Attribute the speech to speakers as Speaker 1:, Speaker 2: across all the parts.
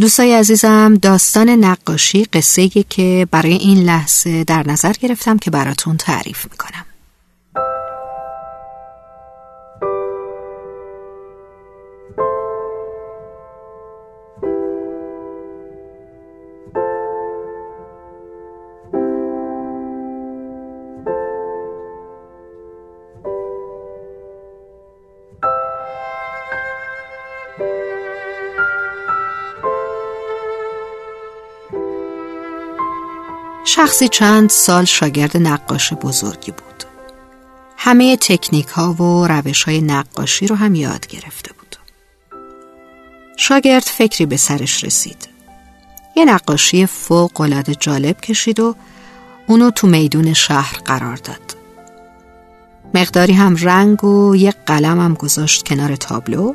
Speaker 1: دوستای عزیزم داستان نقاشی قصه که برای این لحظه در نظر گرفتم که براتون تعریف می‌کنم. شخصی چند سال شاگرد نقاش بزرگی بود. همه تکنیک ها و روش های نقاشی رو هم یاد گرفته بود. شاگرد فکری به سرش رسید. یه نقاشی فوق العاده جالب کشید و اونو تو میدون شهر قرار داد. مقداری هم رنگ و یک قلم هم گذاشت کنار تابلو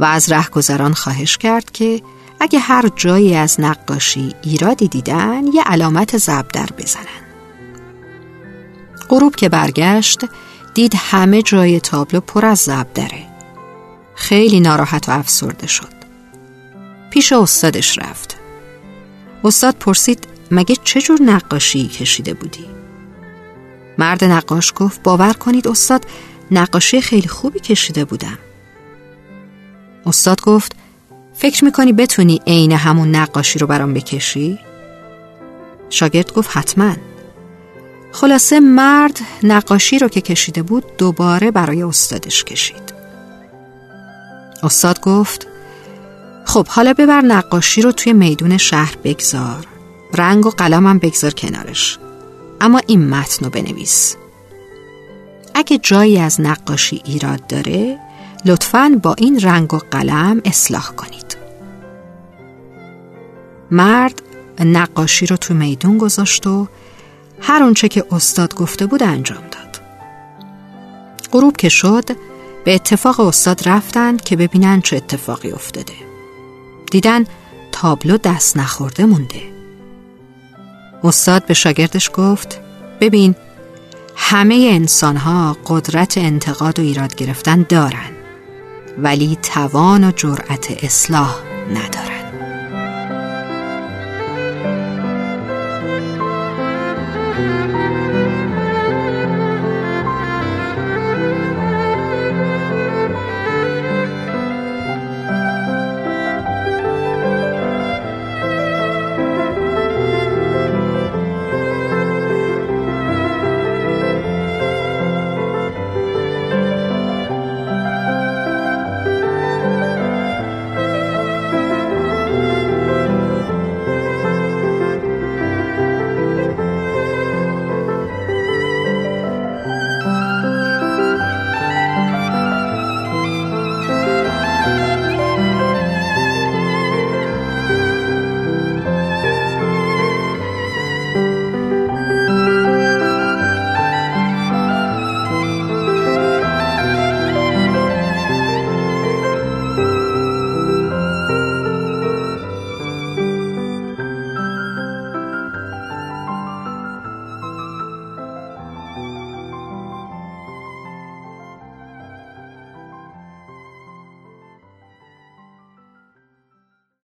Speaker 1: و از رهگذران خواهش کرد که اگه هر جایی از نقاشی ایرادی دیدن یه علامت زبدر بزنن. غروب که برگشت دید همه جای تابلو پر از زبدره خیلی ناراحت و افسرده شد. پیش استادش رفت. استاد پرسید مگه چجور نقاشی کشیده بودی؟ مرد نقاش گفت باور کنید استاد نقاشی خیلی خوبی کشیده بودم. استاد گفت فکر می‌کنی بتونی عین همون نقاشی رو برام بکشی؟ شاگرد گفت حتما. خلاصه مرد نقاشی رو که کشیده بود دوباره برای استادش کشید. استاد گفت خب حالا ببر نقاشی رو توی میدون شهر بگذار. رنگ و قلمم بگذار کنارش. اما این متن رو بنویس. اگه جایی از نقاشی ایراد داره لطفا با این رنگ و قلم اصلاح کنید. مرد نقاشی رو تو میدون گذاشت و هر اونچه که استاد گفته بود انجام داد. غروب که شد به اتفاق استاد رفتند که ببینن چه اتفاقی افتاده. دیدن تابلو دست نخورده مونده. استاد به شاگردش گفت ببین همه انسان ها قدرت انتقاد و ایراد گرفتن دارن ولی توان و جرأت اصلاح ندارن.